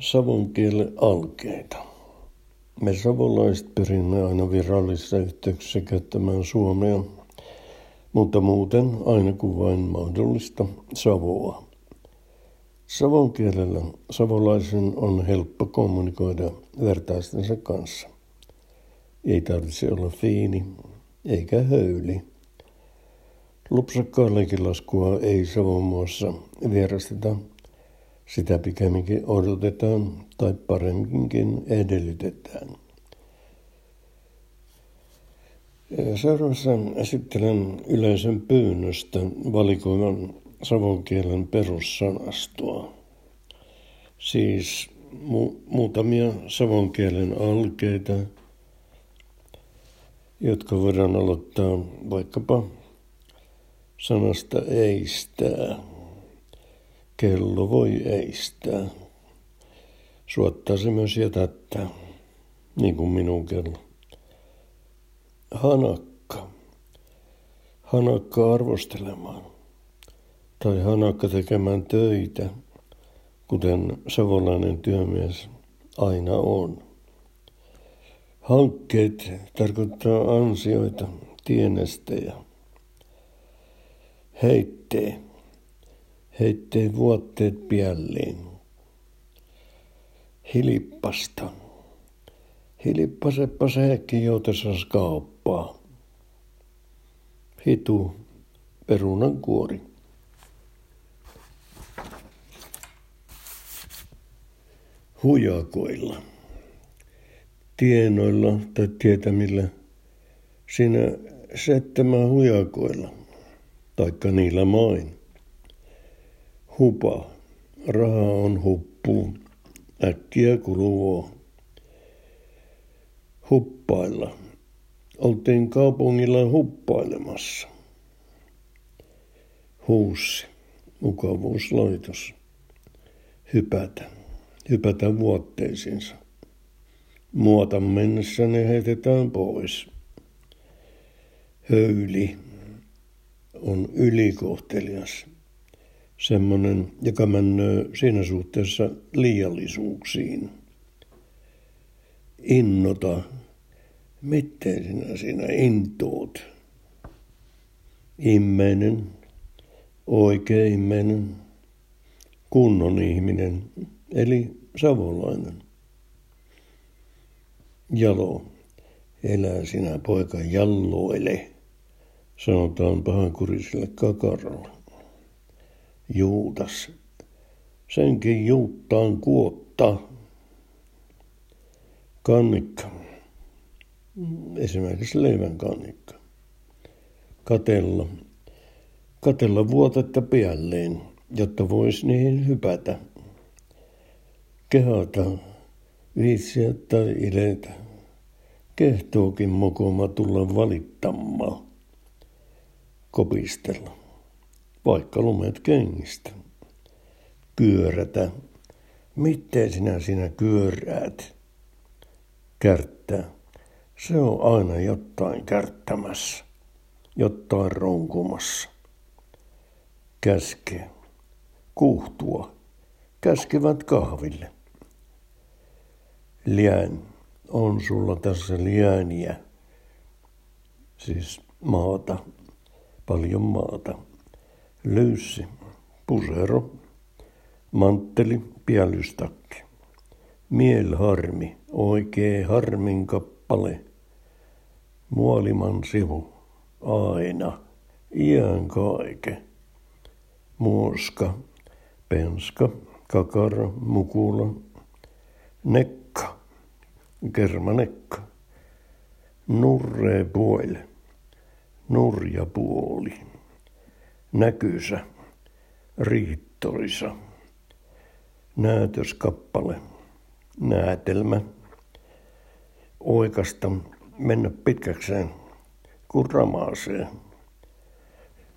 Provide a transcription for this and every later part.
savon kielen alkeita. Me savolaiset pyrimme aina virallisissa yhteyksissä käyttämään suomea, mutta muuten aina kuin vain mahdollista savoa. Savon kielellä savolaisen on helppo kommunikoida vertaistensa kanssa. Ei tarvitse olla fiini eikä höyli. Lupsakkaa laskua ei Savon muassa vierasteta sitä pikemminkin odotetaan tai paremminkin edellytetään. Seuraavassa esittelen yleisön pyynnöstä valikoivan savon kielen perussanastoa. Siis mu- muutamia savon kielen alkeita, jotka voidaan aloittaa vaikkapa sanasta eistää. Kello voi eistää. Suottaa se myös jätättää, niin kuin minun kello. Hanakka. Hanakka arvostelemaan. Tai hanakka tekemään töitä, kuten savolainen työmies aina on. Hankkeet tarkoittaa ansioita, tienestejä. Heittee heittei vuotteet pielliin. Hilippasta. Hilippaseppa sekin joutessas kauppaa. Hitu, perunan kuori. Hujakoilla. Tienoilla tai tietämillä. Siinä settämään hujakoilla, taikka niillä main. Hupa. Raha on huppu. Äkkiä kuluu. Huppailla. Oltiin kaupungilla huppailemassa. Huussi. Mukavuuslaitos. Hypätä. Hypätä vuotteisiinsa. Muotan mennessä ne heitetään pois. Höyli on ylikohtelias semmoinen, joka menee siinä suhteessa liiallisuuksiin. Innota. Miten sinä siinä intoot? Immeinen, oikeimmeinen, kunnon ihminen, eli savolainen. Jalo, elää sinä poika jalloile, sanotaan pahankuriselle kakarolle. Juutas. Senkin juuttaan kuotta. Kannikka. Esimerkiksi leivän kannikka. Katella. Katella vuotetta piälleen, jotta voisi niihin hypätä. Kehata, viitsiä tai iletä. Kehtookin mokoma tulla valittamaan. Kopistella vaikka lumet kengistä. Kyörätä. Miten sinä sinä kyöräät? Kärttää. Se on aina jotain kärttämässä, jotain ronkumassa. Käske. Kuhtua. Käskevät kahville. Liän. On sulla tässä liääniä. Siis maata. Paljon maata löyssi, pusero, mantteli, piellystakki. Mielharmi, oikee harmin kappale. Muoliman sivu, aina, iän kaike. Muoska, penska, kakara, mukula, nekka, kermanekka. Nurre puole, nurja puoli näkyysä, riittoisa, näytöskappale, näetelmä, oikasta, mennä pitkäkseen kuin ramaaseen,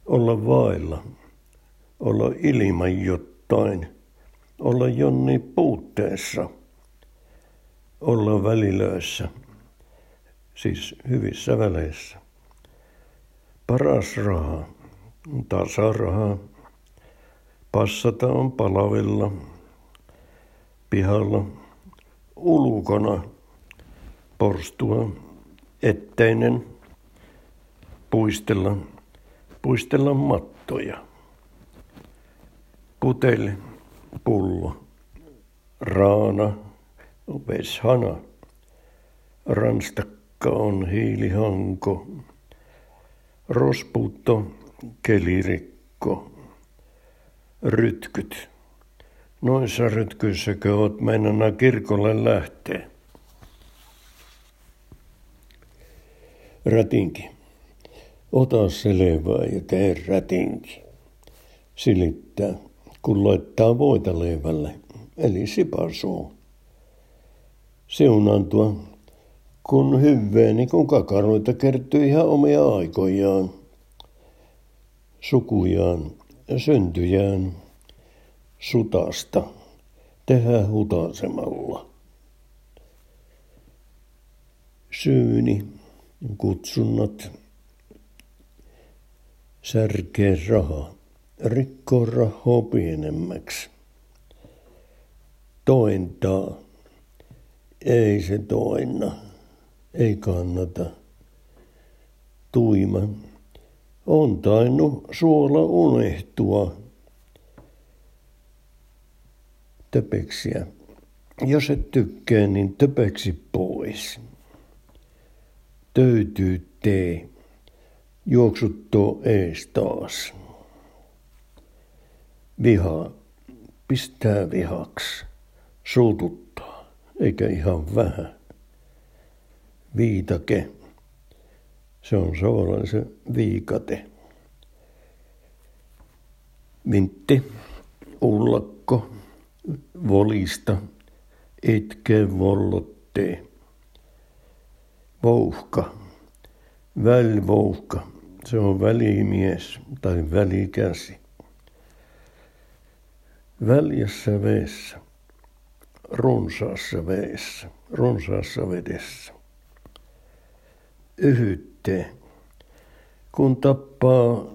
olla vailla, olla ilman jotain, olla jonni puutteessa, olla välilöissä, siis hyvissä väleissä. Paras raha tasaraha, passata on palavilla, pihalla ulkona. Porstua etteinen puistella, puistella mattoja. Puteli, pullo, raana, veshana, ranstakka on hiilihanko, rospuutto, kelirikko, rytkyt. Noissa rytkyissäkö oot mennä kirkolle lähtee? Rätinki. Ota selvää ja tee rätinki. Silittää, kun laittaa voita leivälle, eli sipasuu. Siunantua, kun hyveeni kun kakaroita kertyy ihan omia aikojaan, sukujaan, syntyjään, sutasta, tehdä hutasemalla. Syyni, kutsunnat, särkee raha, rikkoo rahaa pienemmäksi. Tointaa, ei se toinna, ei kannata. Tuima, on tainnut suola unehtua. Töpeksiä. Jos et tykkää, niin töpeksi pois töytyy tee, juoksuttoo ees taas. Viha pistää vihaksi, suututtaa, eikä ihan vähän. Viitake, se on se viikate. Vintti, ullakko, volista, etke vollottee vouhka, välvouhka, se on välimies tai välikäsi. Väljässä veessä, runsaassa veessä, runsaassa vedessä. Yhytte, kun tappaa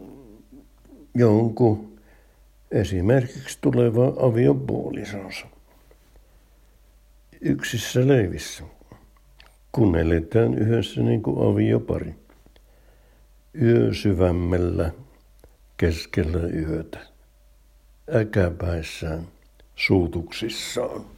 jonkun esimerkiksi tuleva aviopuolisonsa. Yksissä leivissä kun eletään yhdessä niin kuin aviopari. Yö syvämmellä keskellä yötä, äkäpäissään, suutuksissaan.